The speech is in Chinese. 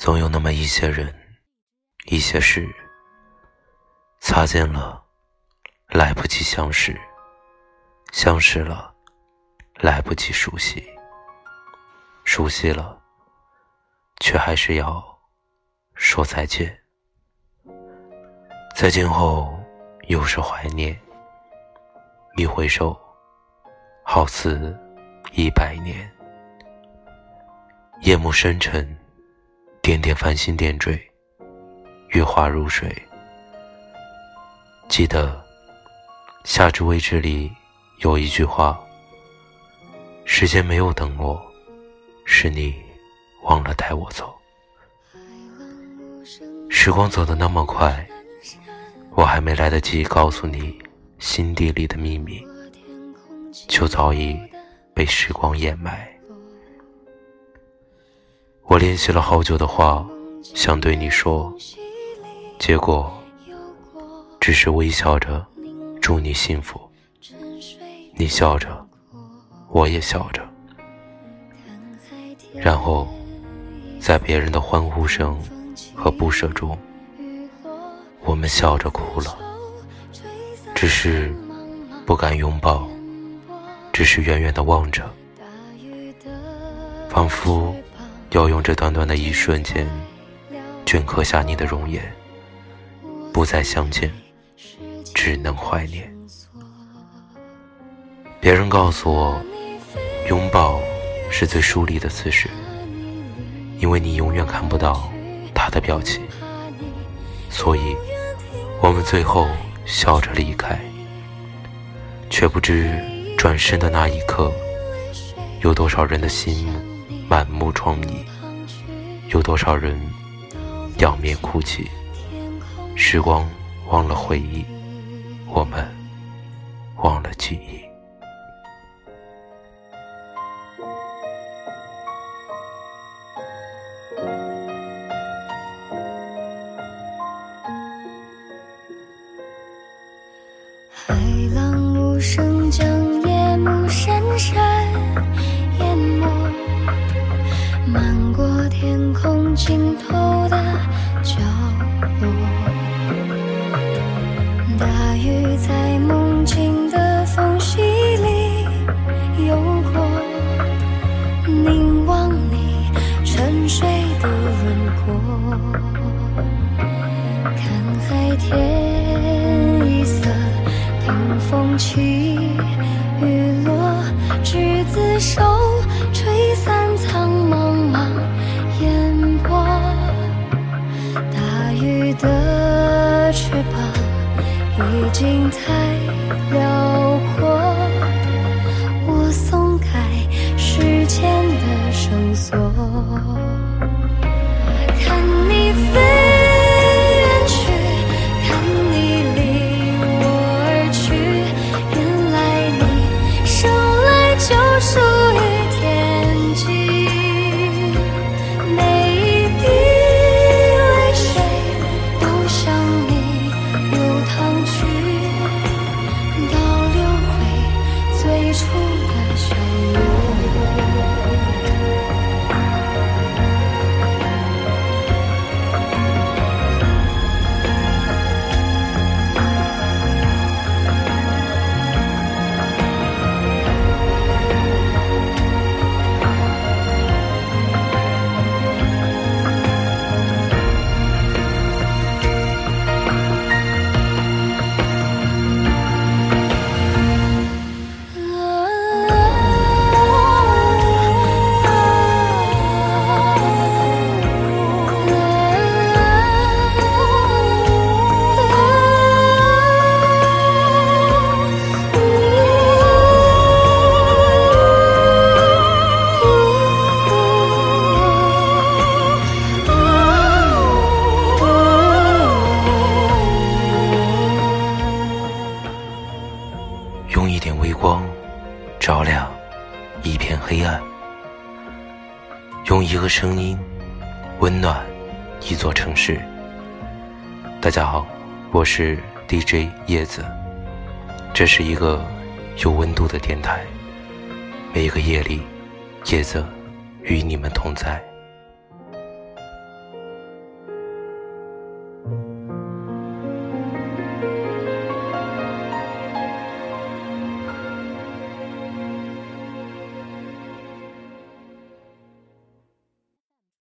总有那么一些人，一些事，擦肩了，来不及相识；相识了，来不及熟悉；熟悉了，却还是要说再见。再见后，又是怀念。一回首，好似一百年。夜幕深沉。点点繁星点缀，月华如水。记得《夏至未至》里有一句话：“时间没有等我，是你忘了带我走。”时光走得那么快，我还没来得及告诉你心底里的秘密，就早已被时光掩埋。我练习了好久的话，想对你说，结果只是微笑着祝你幸福。你笑着，我也笑着，然后在别人的欢呼声和不舍中，我们笑着哭了。只是不敢拥抱，只是远远的望着，仿佛。要用这短短的一瞬间，镌刻下你的容颜，不再相见，只能怀念。别人告诉我，拥抱是最疏离的姿势，因为你永远看不到他的表情，所以我们最后笑着离开，却不知转身的那一刻，有多少人的心。满目疮痍，有多少人仰面哭泣？时光忘了回忆，我们忘了记忆。尽头的角落，大雨在梦境的缝隙里游过，凝望你沉睡的轮廓，看海天一色，听风起雨落，执子手，太辽阔，我松开时间的绳索。光照亮一片黑暗，用一个声音温暖一座城市。大家好，我是 DJ 叶子，这是一个有温度的电台。每一个夜里，叶子与你们同在。